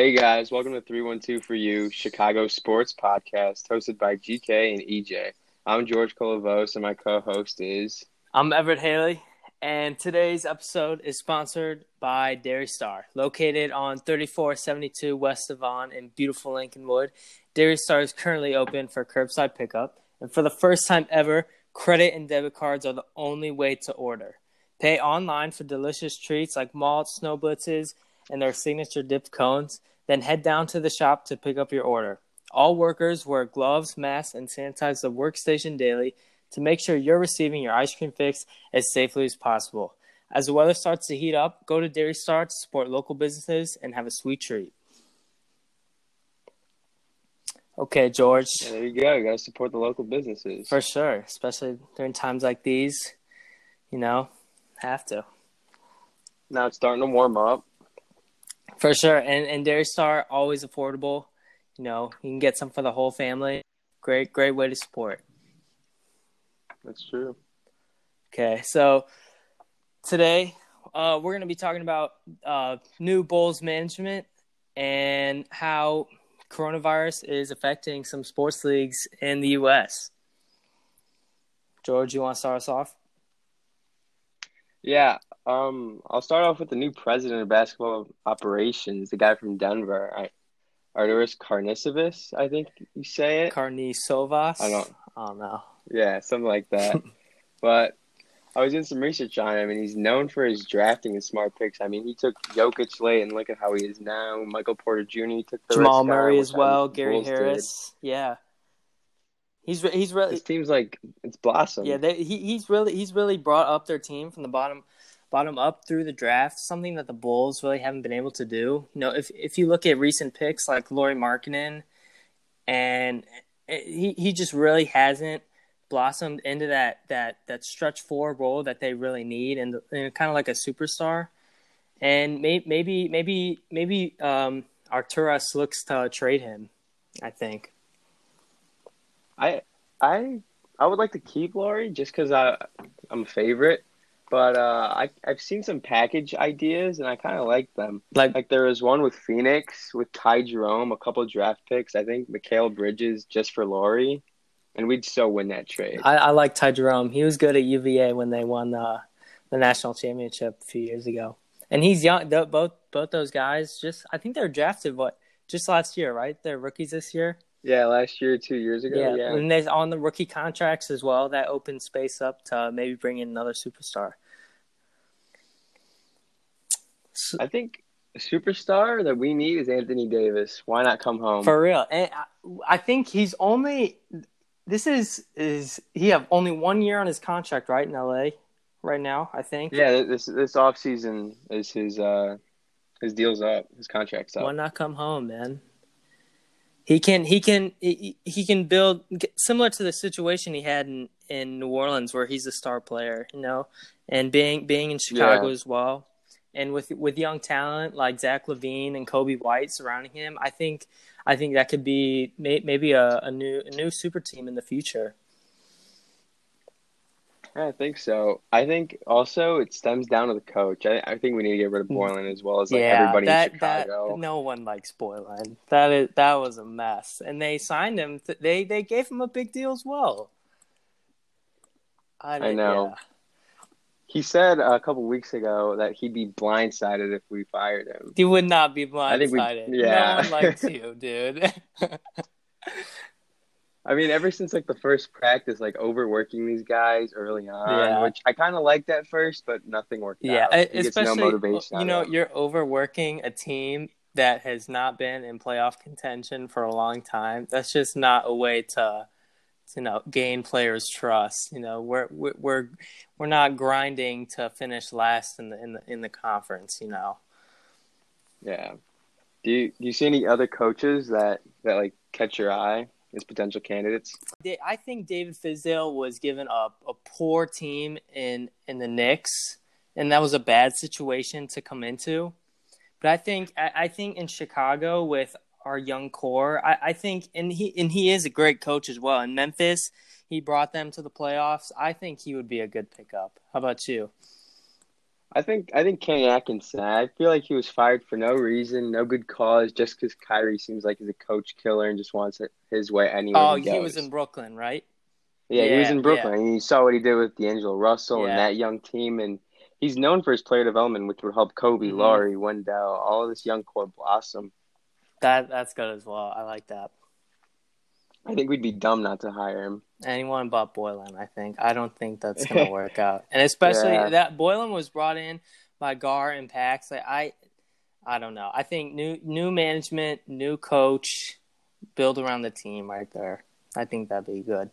Hey guys, welcome to 312 for You, Chicago Sports Podcast, hosted by GK and EJ. I'm George Colavos, and my co host is. I'm Everett Haley, and today's episode is sponsored by Dairy Star, located on 3472 West Devon in beautiful Lincolnwood. Dairy Star is currently open for curbside pickup, and for the first time ever, credit and debit cards are the only way to order. Pay online for delicious treats like malt, snow blitzes, and their signature dipped cones. Then head down to the shop to pick up your order. All workers wear gloves, masks, and sanitize the workstation daily to make sure you're receiving your ice cream fix as safely as possible. As the weather starts to heat up, go to Dairy Star to support local businesses and have a sweet treat. Okay, George. Yeah, there you go. You got to support the local businesses. For sure, especially during times like these. You know, have to. Now it's starting to warm up. For sure, and and Dairy Star always affordable. You know, you can get some for the whole family. Great, great way to support. That's true. Okay, so today uh, we're going to be talking about uh, new Bulls management and how coronavirus is affecting some sports leagues in the U.S. George, you want to start us off? Yeah, um, I'll start off with the new president of basketball operations, the guy from Denver, I, Arturas Karnisovas, I think you say it. Karnisovas. I don't. I don't know. Yeah, something like that. but I was doing some research on him, and he's known for his drafting and smart picks. I mean, he took Jokic late, and look at how he is now. Michael Porter Jr. He took the Jamal guy, Murray which as well. Gary Bulls did. Harris. Yeah. He's re- he's really His team's like it's blossomed. yeah they, he he's really he's really brought up their team from the bottom bottom up through the draft something that the Bulls really haven't been able to do. You know if if you look at recent picks like Lauri Markkanen, and he he just really hasn't blossomed into that that that stretch four role that they really need and, and kind of like a superstar. And may, maybe maybe maybe um, Arturas looks to trade him. I think. I I I would like to keep Laurie just because I I'm a favorite, but uh, I I've seen some package ideas and I kind of like them. Like, Like there was one with Phoenix with Ty Jerome, a couple draft picks. I think Mikal Bridges just for Lauri, and we'd still win that trade. I, I like Ty Jerome. He was good at UVA when they won the the national championship a few years ago. And he's young. th- Both both those guys just I think they were drafted what just last year, right? They're rookies this year. Yeah, last year, two years ago. Yeah, Yeah, and they on the rookie contracts as well. That opens space up to maybe bring in another superstar. So- I think a superstar that we need is Anthony Davis. Why not come home? For real, and I, I think he's only. This is is he have only one year on his contract, right in LA, right now. I think. yeah, this this off season is his uh his deal's up, his contract's up. Why not come home, man? He can he can he, can build similar to the situation he had in, in New Orleans where he's a star player, you know, and being being in Chicago Yeah. as well, and with with young talent like Zach LaVine and Coby White surrounding him, I think I think that could be may, maybe a, a new a new super team in the future. I think so. I think also it stems down to the coach. I, I think we need to get rid of mm. Boylen as well as like everybody that, in Chicago. That, no one likes Boylen. That is that was a mess, and they signed him. Th- They they gave him a big deal as well. didn't- know. yeah. He said a couple weeks ago that he'd be blindsided if we fired him. He would not be I think we- blindsided. yeah. No one likes you, dude. I mean, ever since like the first practice, like overworking these guys early on, Yeah. which I kind of liked at first, but nothing worked yeah, out. gets especially no motivation. you know you're overworking a team that has not been in playoff contention for a long time. That's just not a way to, you know, gain players' trust. You know, we're we're we're, we're not grinding to finish last in the in the in the conference. You know. yeah. Do you do you see any other coaches that that like catch your eye as potential candidates? I think David Fizdale was given a, a poor team in in the Knicks, and that was a bad situation to come into. But I think I, I think in Chicago with our young core, I, I think and he and he is a great coach as well. In Memphis, he brought them to the playoffs. I think he would be a good pickup. How about you? I think I think Kenny Atkinson. I feel like he was fired for no reason, no good cause, just because Kyrie seems like he's a coach killer and just wants it his way anyway. Oh, he, he was in Brooklyn, right? Yeah, he was in Brooklyn, and you saw what he did with D'Angelo Russell Yeah. and that young team, and he's known for his player development, which would help Coby, Mhm. Lauri, Wendell, all of this young core blossom. That that's good as well. I like that. I think we'd be dumb not to hire him. Anyone but Boylen, I think. I don't think that's gonna work out. And especially Yeah. that Boylen was brought in by Gar and Pax. Like I I don't know. I think new new management, new coach, build around the team right there. I think that'd be good.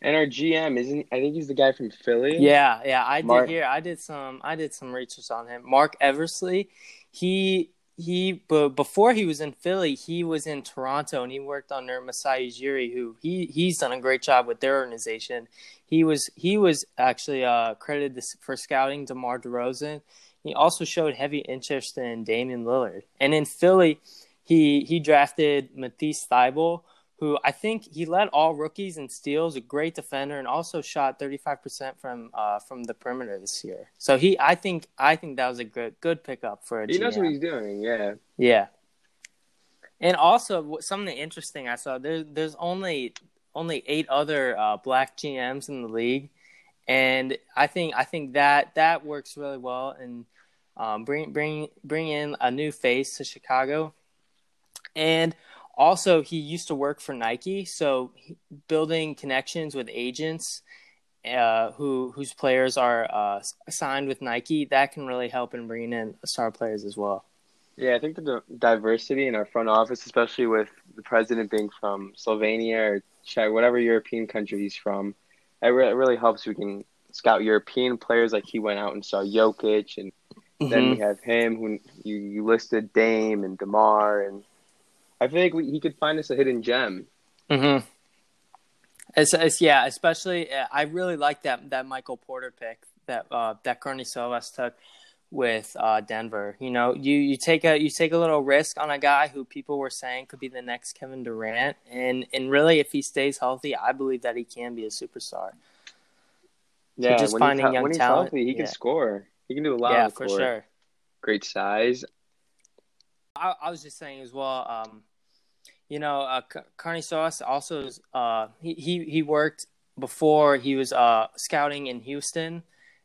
And our GM isn't. I think he's the guy from Philly. Yeah, yeah, I Mark- did hear. I did some. I did some research on him. Marc Eversley, he he. But before he was in Philly, he was in Toronto, and he worked under Masai Ujiri, who he he's done a great job with their organization. He was he was actually uh, credited for scouting DeMar DeRozan. He also showed heavy interest in Damian Lillard, and in Philly, he he drafted Matisse Thybulle, who I think he led all rookies in steals, a great defender, and also shot 35% from uh, from the perimeter this year. So he, I think, I think that was a good good pickup for a he knows what he's doing. Yeah, Yeah, and also something interesting I saw there. There's only only eight other uh, black GMs in the league, and I think I think that that works really well and um, bring bring bring in a new face to Chicago, and also he used to work for Nike, so he, building connections with agents. Uh, who whose players are uh, signed with Nike that can really help in bringing in star players as well. yeah. I think the diversity in our front office, especially with the president being from Slovenia or Czech, whatever European country he's from, it, re- it really helps. We can scout European players, like he went out and saw Jokic, and then we have him who you, you listed Dame and Demar, and I feel like we, he could find us a hidden gem. Mm-hmm. It's, it's yeah, especially uh, I really like that that Michael Porter pick that uh, that Karnisovas took with uh, Denver. You know, you, you take a you take a little risk on a guy who people were saying could be the next Kevin Durant, and and really if he stays healthy, I believe that he can be a superstar. Yeah, just when finding he's, he- young when he's talent, healthy, he yeah. can score. He can do a lot. yeah, for sure. Great size. I, I was just saying as well. Um, you know, uh, Karnisovas also uh, he, he he worked before he was uh, scouting in Houston,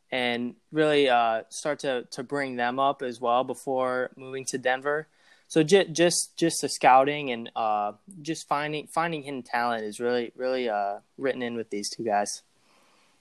and really uh, start to to bring them up as well before moving to Denver. So just just just the scouting and uh, just finding finding hidden talent is really really uh, written in with these two guys.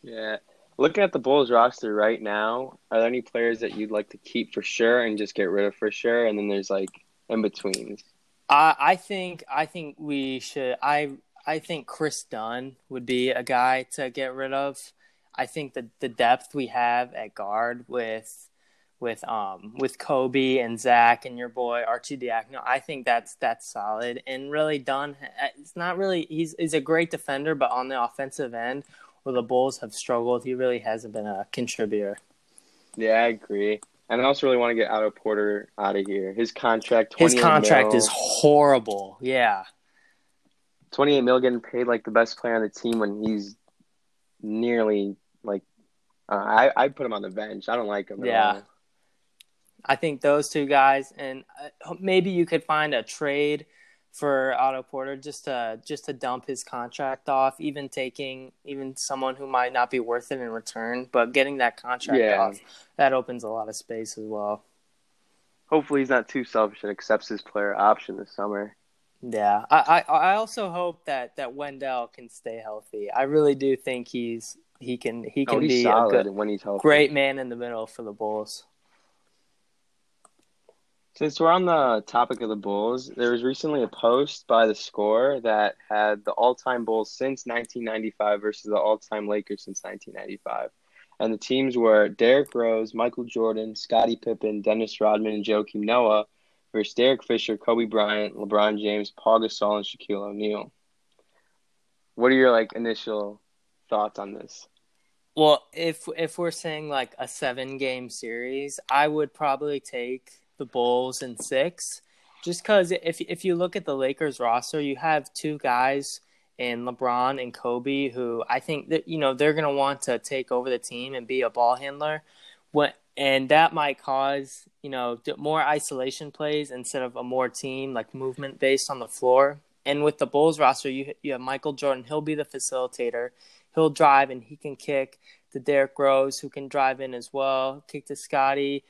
Yeah. Looking at the Bulls roster right now, are there any players that you'd like to keep for sure and just get rid of for sure? And then there's like in betweens. I think I think we should. I I think Kris Dunn would be a guy to get rid of. I think that the depth we have at guard with with um with Coby and Zach and your boy Arcidiacono, I think that's that's solid. And really Dunn, it's not really he's he's a great defender, but on the offensive end, where the Bulls have struggled, he really hasn't been a contributor. Yeah, I agree. And I also really want to get Otto Porter out of here. His contract, His contract mil, is horrible. Yeah. 28 mil getting paid like the best player on the team when he's nearly like uh, I I put him on the bench. I don't like him. At Yeah. all. I think those two guys, and uh, maybe you could find a trade for Otto Porter just to just to dump his contract off, even taking even someone who might not be worth it in return, but getting that contract Yeah. off that opens a lot of space as well. Hopefully he's not too selfish and accepts his player option this summer. Yeah, I, I I also hope that that Wendell can stay healthy. I really do think he's he can he Oh, can he's be a good, when he's healthy. great man in the middle for the Bulls. Since we're on the topic of the Bulls, there was recently a post by the score that had the all-time Bulls since 1995 versus the all-time Lakers since 1995. And the teams were Derrick Rose, Michael Jordan, Scottie Pippen, Dennis Rodman, and Joakim Noah versus Derek Fisher, Kobe Bryant, LeBron James, Paul Gasol, and Shaquille O'Neal. What are your like initial thoughts on this? Well, if if we're saying like a seven game series, I would probably take the Bulls in six, just because if if you look at the Lakers roster, you have two guys in LeBron and Kobe who I think that you know they're gonna want to take over the team and be a ball handler. what and that might cause you know more isolation plays instead of a more team like movement based on the floor. And with the Bulls roster, you you have Michael Jordan. He'll be the facilitator. He'll drive and he can kick to Derrick Rose, who can drive in as well. Kick to Scottie,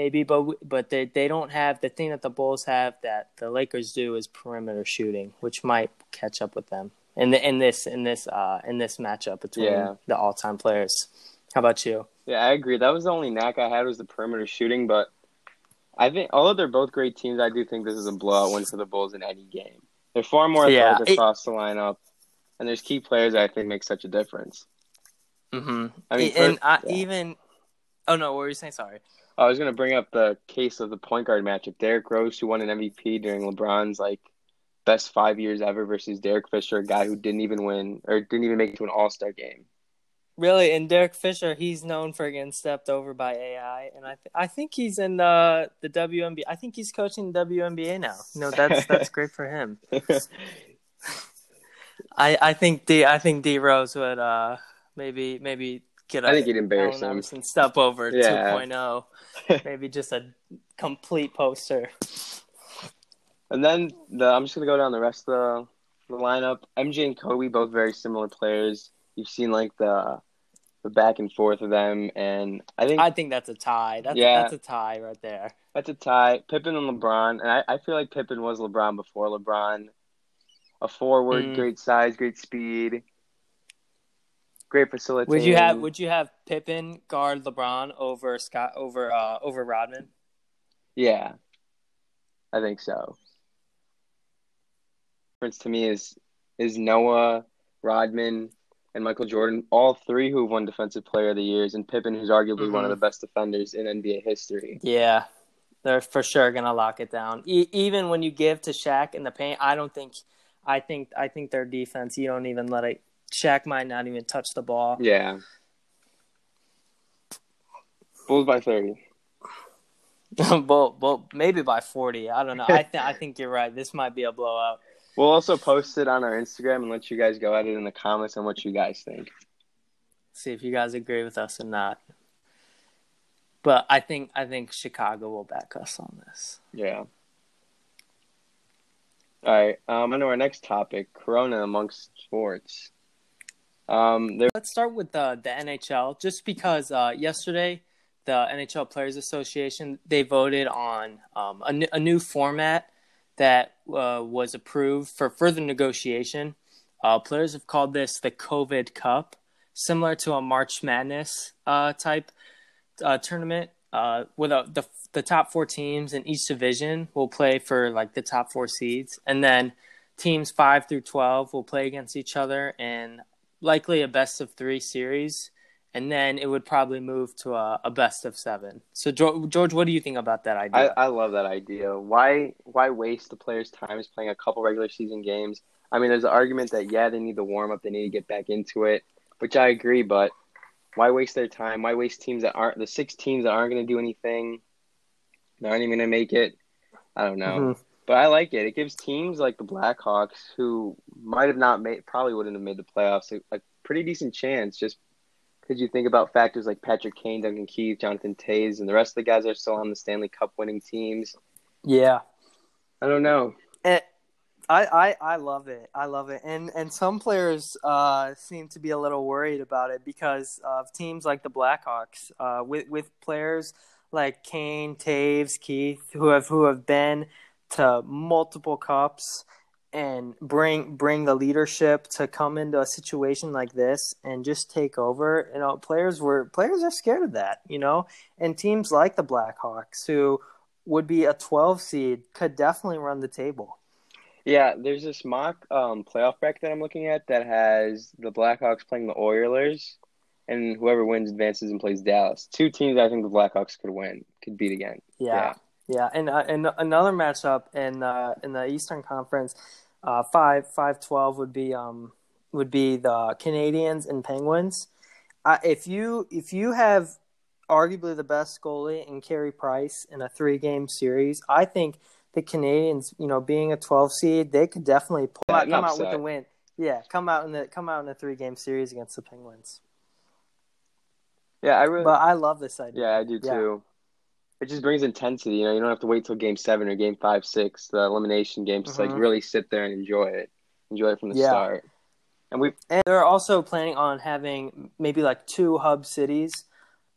maybe, but but they they don't have the thing that the Bulls have that the Lakers do is perimeter shooting, which might catch up with them in the in this in this uh in this matchup between Yeah. the all time players. How about you? Yeah, I agree. That was the only knack I had was the perimeter shooting, but I think although they're both great teams, I do think this is a blowout win for the Bulls in any game. They're far more Yeah, it- across the lineup, and there's key players that I think make such a difference. Mm-hmm. I mean, and first- I, yeah. even oh no, what were you saying? Sorry. I was going to bring up the case of the point guard matchup. Derrick Rose, who won an MVP during LeBron's like best five years ever, versus Derek Fisher, a guy who didn't even win or didn't even make it to an All Star game. Really, and Derek Fisher, he's known for getting stepped over by AI, and I th- I think he's in the the WNBA. I think he's coaching the WNBA now. No, that's that's great for him. I I think D I think D Rose would uh maybe maybe get I think he'd embarrass Allen him. Iverson step over Yeah. 2.0, maybe just a complete poster. And then the I'm just gonna go down the rest of the, the lineup. MJ and Kobe, both very similar players. You've seen like the the back and forth of them, and I think I think that's a tie. That's Yeah. that's a tie right there. that's a tie. Pippen and LeBron, and I, I feel like Pippen was LeBron before LeBron. A forward, Mm. great size, great speed, great facilitator. Would you have Would you have Pippen guard LeBron over Scott over uh over Rodman? Yeah, I think so. Difference to me is is Noah, Rodman, and Michael Jordan, all three who have won Defensive Player of the Years, and Pippen, who's arguably one of Mhm. the best defenders in NBA history. Yeah, they're for sure gonna lock it down. E- even when you give to Shaq in the paint, I don't think. I think I think their defense. You don't even let it. Shaq might not even touch the ball. Yeah. Bulls by thirty. well, well, maybe by forty. I don't know. I th- I think you're right. This might be a blowout. We'll also post it on our Instagram and let you guys go at it in the comments on what you guys think. See if you guys agree with us or not. But I think I think Chicago will back us on this. Yeah. All right. Um, on to our next topic: Corona amongst sports. Um, there. Let's start with the the NHL, just because uh, yesterday the NHL Players Association they voted on um, a, n- a new format that uh, was approved for further negotiation. Uh, players have called this the COVID Cup, similar to a March Madness uh, type uh, tournament, uh, with a, the the top four teams in each division will play for like the top four seeds, and then teams five through twelve will play against each other in likely a best of three series, and then it would probably move to a, a best of seven. So, George, George, what do you think about that idea? I love that idea. Why why waste the players' time is playing a couple regular season games? I mean, there's an argument that yeah, they need the warm up, they need to get back into it, which I agree. But why waste their time? Why waste teams that aren't the six teams that aren't going to do anything? They aren't even going to make it. I don't know. Mhm. But I like it. It gives teams like the Blackhawks, who might have not made, probably wouldn't have made the playoffs, a, a pretty decent chance. Just because you think about factors like Patrick Kane, Duncan Keith, Jonathan Toews, and the rest of the guys that are still on the Stanley Cup winning teams. yeah. I don't know. It, I, I I love it. I love it. And and some players uh, seem to be a little worried about it because of teams like the Blackhawks, uh, with with players like Kane, Toews, Keith, who have who have been to multiple cups and bring bring the leadership to come into a situation like this and just take over. You know, players were players are scared of that. You know, and teams like the Blackhawks who would be a 12 seed could definitely run the table. Yeah, there's this mock um, playoff bracket that I'm looking at that has the Blackhawks playing the Oilers, and whoever wins advances and plays Dallas. Two teams I think the Blackhawks could win, could beat again. Yeah, yeah, and uh, and another matchup in uh, in the Eastern Conference, uh, five five twelve would be um would be the Canadiens and Penguins. Uh, if you if you have arguably the best goalie in Carey Price in a three game series, I think the Canadiens, you know, being a twelve seed, they could definitely pull Yeah, out, come out with upset. the win. Yeah, come out in the come out in a three game series against the Penguins. Yeah, I really. But I love this idea. yeah, I do Yeah. It just brings intensity. You know, you don't have to wait till game seven or game five, six, the elimination game. Just like Mhm. really sit there and enjoy it. Enjoy it from the Yeah. start. And we And they're also planning on having maybe like two hub cities,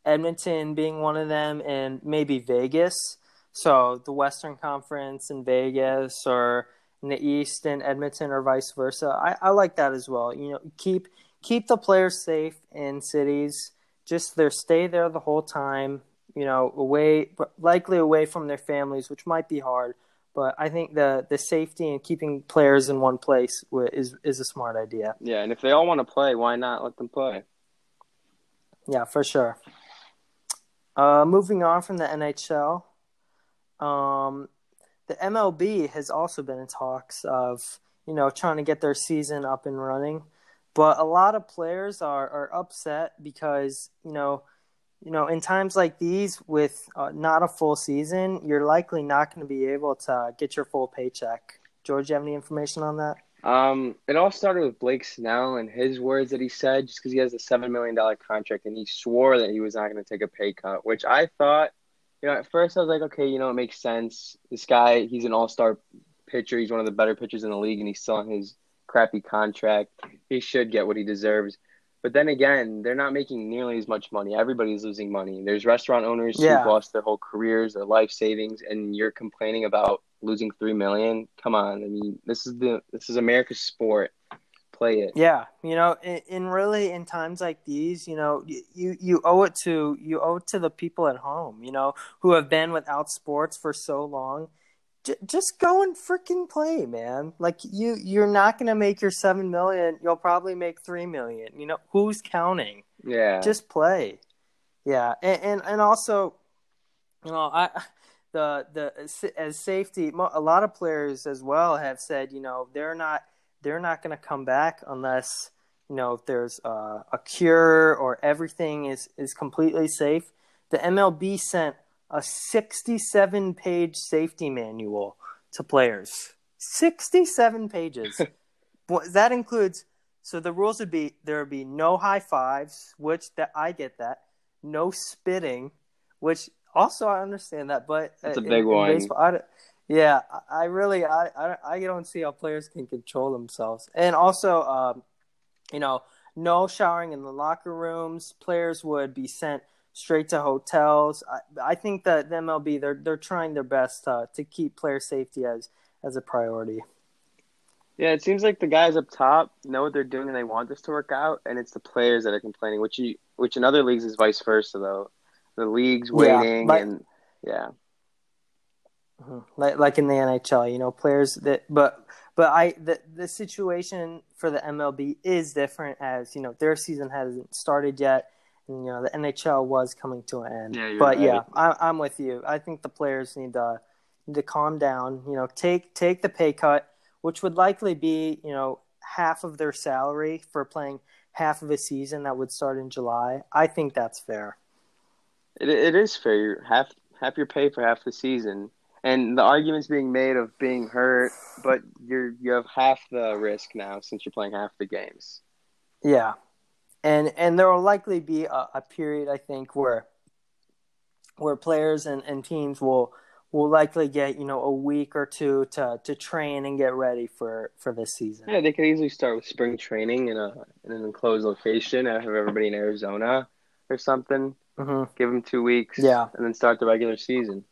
Edmonton being one of them, and maybe Vegas. So the Western Conference in Vegas, or in the East in Edmonton, or vice versa. I, I like that as well. You know, keep keep the players safe in cities. Just there, stay there the whole time. You know, away, likely away from their families, which might be hard. But I think the the safety and keeping players in one place is is a smart idea. yeah, and if they all want to play, why not let them play? Yeah, for sure. Uh, moving on from the NHL, um, the MLB has also been in talks of you know trying to get their season up and running, but a lot of players are, are upset because you know you know in times like these with uh, not a full season, you're likely not going to be able to get your full paycheck. George, you have any information on that? Um, it all started with Blake Snell and his words that he said, just because he has a seven million dollar contract, and he swore that he was not going to take a pay cut. Which I thought, you know, at first I was like, okay, you know, it makes sense. This guy, he's an all star pitcher. He's one of the better pitchers in the league, and he's still on his crappy contract. He should get what he deserves. But then again, they're not making nearly as much money. Everybody's losing money. There's restaurant owners Yeah. who've lost their whole careers, their life savings, and you're complaining about losing three million. Come on, I mean, this is the this is America's sport. Play it. Yeah, you know, in, in really in times like these, you know, you you owe it to you owe it to the people at home, you know, who have been without sports for so long. J- just go and freaking play, man. Like you you're not going to make your 7 million, you'll probably make 3 million. You know, who's counting? Yeah. Just play. Yeah, and and, and also, you know, I the the as safety, a lot of players as well have said, you know, they're not they're not going to come back unless you know if there's uh, a cure or everything is is completely safe. The MLB sent a 67 page safety manual to players. 67 pages. That includes so the rules would be there would be no high fives, which that I get that. No spitting, which also I understand that, but That's a uh, big one. baseball, I yeah, I- I really I, I I don't see how players can control themselves, and also um, you know no showering in the locker rooms. Players would be sent straight to hotels. I, I think that the MLB they're they're trying their best uh, to keep player safety as as a priority. Yeah, it seems like the guys up top know what they're doing and they want this to work out, and it's the players that are complaining, which you, which in other leagues is vice versa though. The league's Yeah, waiting like- and yeah. Mhm. like like in the NHL, you know, players that but but I the the situation for the MLB is different as you know their season hasn't started yet, you know the NHL was coming to an end. Yeah, but right. yeah, I, I'm with you. I think the players need to need to calm down. You know, take take the pay cut, which would likely be you know half of their salary for playing half of a season that would start in July. I think that's fair. It it is fair. You're half half your pay for half the season, and the arguments being made of being hurt, but you're you have half the risk now since you're playing half the games. Yeah, and and there will likely be a, a period I think where where players and, and teams will will likely get you know a week or two to to train and get ready for for this season. Yeah, they could easily start with spring training in a in an enclosed location. Have everybody in Arizona or something. hmm Give them two weeks. Yeah. and then start the regular season.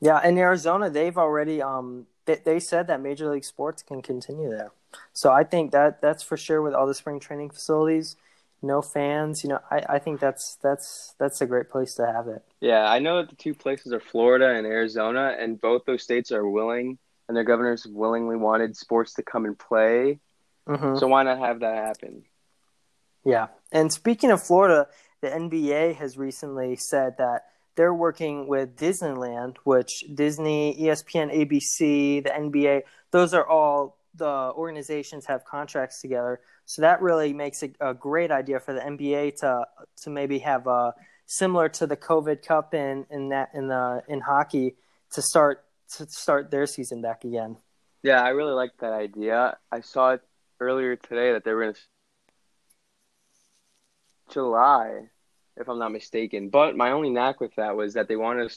Yeah, in Arizona, they've already um they, they said that Major League Sports can continue there. So I think that that's for sure with all the spring training facilities, no fans. You know, I, I think that's that's that's a great place to have it. Yeah, I know that the two places are Florida and Arizona, and both those states are willing, and their governors willingly wanted sports to come and play. hmm So why not have that happen? Yeah. And speaking of Florida, the NBA has recently said that they're working with Disneyland, which Disney, ESPN, ABC, the NBA, those are all the organizations have contracts together. So that really makes it a great idea for the NBA to to maybe have a similar to the COVID Cup in in that in the in hockey to start to start their season back again. Yeah, I really like that idea. I saw it earlier today that they were in July. if I'm not mistaken. But my only knack with that was that they wanted to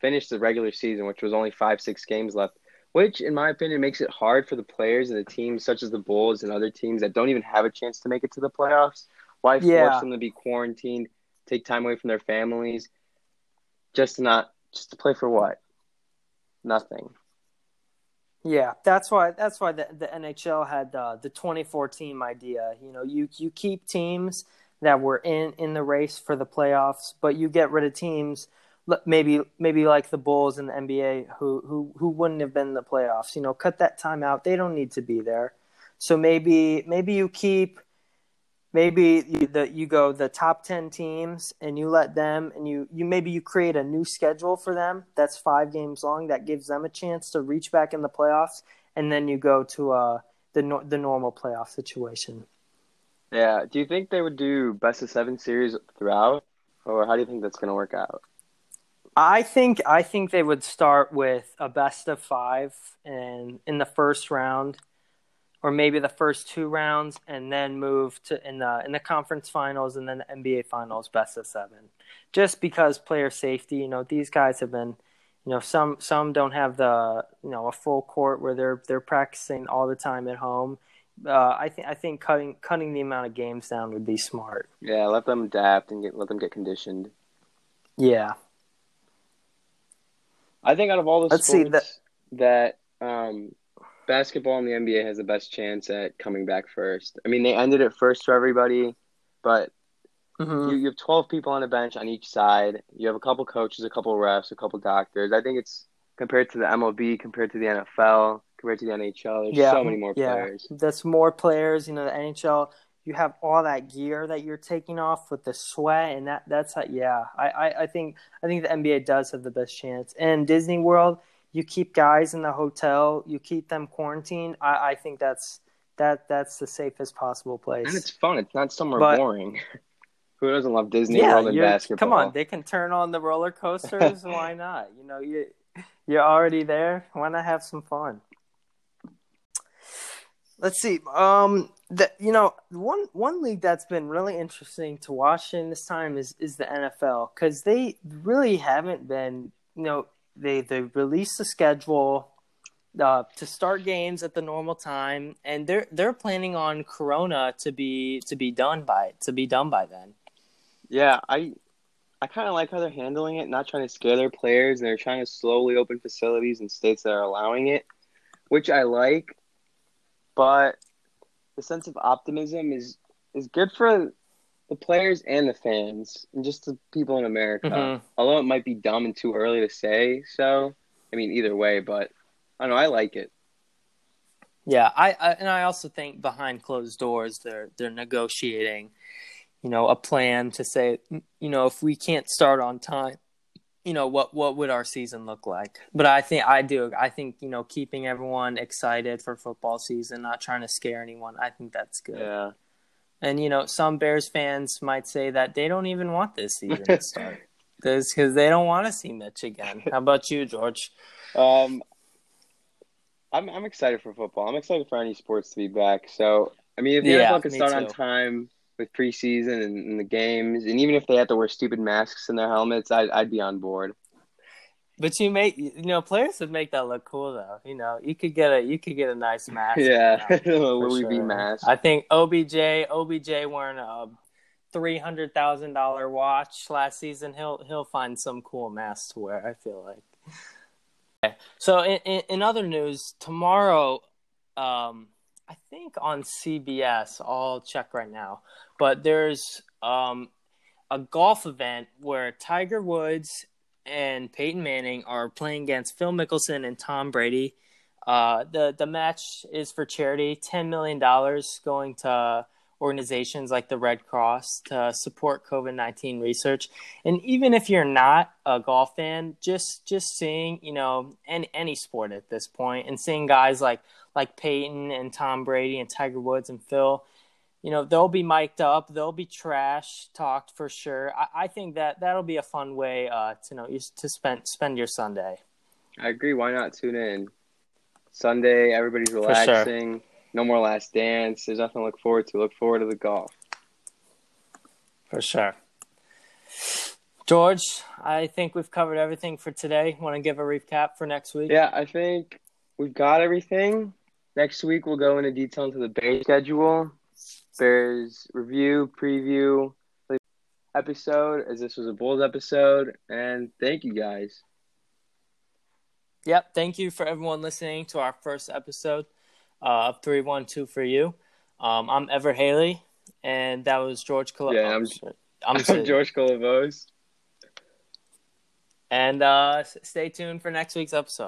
finish the regular season, which was only five, six games left, which, in my opinion, makes it hard for the players and the teams, such as the Bulls and other teams that don't even have a chance to make it to the playoffs. Why Yeah. force them to be quarantined, take time away from their families, just to not just to play for what? Nothing. Yeah, that's why that's why the, the NHL had uh, the 24 team idea. You know, you you keep teams that were in in the race for the playoffs, but you get rid of teams maybe maybe like the Bulls in the NBA who who who wouldn't have been in the playoffs. You know, cut that time out. They don't need to be there. So maybe maybe you keep maybe you, you go the top 10 teams and you let them and you you maybe you create a new schedule for them that's 5 games long that gives them a chance to reach back in the playoffs and then you go to uh the the normal playoff situation. Yeah. Do you think they would do best of seven series throughout, or how do you think that's going to work out? I think I think they would start with a best of 5 and in the first round or maybe the first two rounds and then move to in the in the conference finals and then the NBA finals best of 7. Just because player safety, you know, these guys have been you know, some some don't have the you know a full court where they're they're practicing all the time at home. Uh, I think I think cutting cutting the amount of games down would be smart. Yeah, let them adapt and get let them get conditioned. Yeah, I think out of all the Let's see, sports that um, basketball and the NBA has the best chance at coming back first. I mean, they ended it first for everybody, but Mhm. you, you have 12 people on a bench on each side. You have a couple coaches, a couple refs, a couple doctors. I think it's compared to the MLB, compared to the NFL, compared to the NHL. There's yeah, so many more yeah. players. That's more players. You know, the NHL. You have all that gear that you're taking off with the sweat, and that that's how, yeah. I, I, I think I think the NBA does have the best chance. And Disney World, you keep guys in the hotel, you keep them quarantined. I, I think that's that that's the safest possible place. And it's fun. It's not somewhere But- boring. Who doesn't love Disney yeah, World and basketball? come on, they can turn on the roller coasters. why not? You know, you you're already there. Why not have some fun? Let's see. Um, the you know one one league that's been really interesting to watch in this time is is the NFL because they really haven't been. You know, they they released the schedule. Uh, to start games at the normal time, and they're they're planning on Corona to be to be done by to be done by then. Yeah, I I kind of like how they're handling it, not trying to scare their players, and they're trying to slowly open facilities in states that are allowing it, which I like. But the sense of optimism is is good for the players and the fans, and just the people in America. Mhm. Although it might be dumb and too early to say so. I mean, either way, but I don't know. I like it. Yeah, I, I and I also think behind closed doors they're they're negotiating, you know, a plan to say, you know, if we can't start on time, you know, what what would our season look like? But I think I do. I think you know, keeping everyone excited for football season, not trying to scare anyone. I think that's good. Yeah. And you know, some Bears fans might say that they don't even want this season to start because they don't want to see Mitch again. How about you, George? Um, I'm I'm excited for football. I'm excited for any sports to be back. So I mean, if the Yeah, NFL can start on time with preseason and, and the games, and even if they had to wear stupid masks in their helmets, I'd I'd be on board. But you make you know players would make that look cool though. You know, you could get a you could get a nice mask. Yeah, Louis V sure. mask. I think OBJ OBJ wearing a three hundred thousand dollar watch last season. He'll he'll find some cool mask to wear. I feel like. Okay. So in, in in other news, tomorrow, um, I think on CBS. I'll check right now, but there's um a golf event where Tiger Woods and Peyton Manning are playing against Phil Mickelson and Tom Brady. Uh, the the match is for charity, ten million dollars going to organizations like the Red Cross to support COVID nineteen research. And even if you're not a golf fan, just just seeing you know any any sport at this point, and seeing guys like like Peyton and Tom Brady and Tiger Woods and Phil, you know they'll be mic'd up, they'll be trash talked for sure. I, I think that that'll be a fun way uh, to you know to spend spend your Sunday. I agree. Why not tune in? Sunday, everybody's relaxing. No more last dance. There's nothing to look forward to. Look forward to the golf. For sure. George, I think we've covered everything for today. Want to give a recap for next week? Yeah, I think we've got everything. Next week we'll go into detail into the Bears schedule, Bears review, preview episode, as this was a Bulls episode, and thank you guys. Yep, thank you for everyone listening to our first episode uh, of three one two for you. Um, I'm Ever Haley, and that was George. Col- yeah, I'm, I'm, I'm George Colavos. And uh, stay tuned for next week's episode.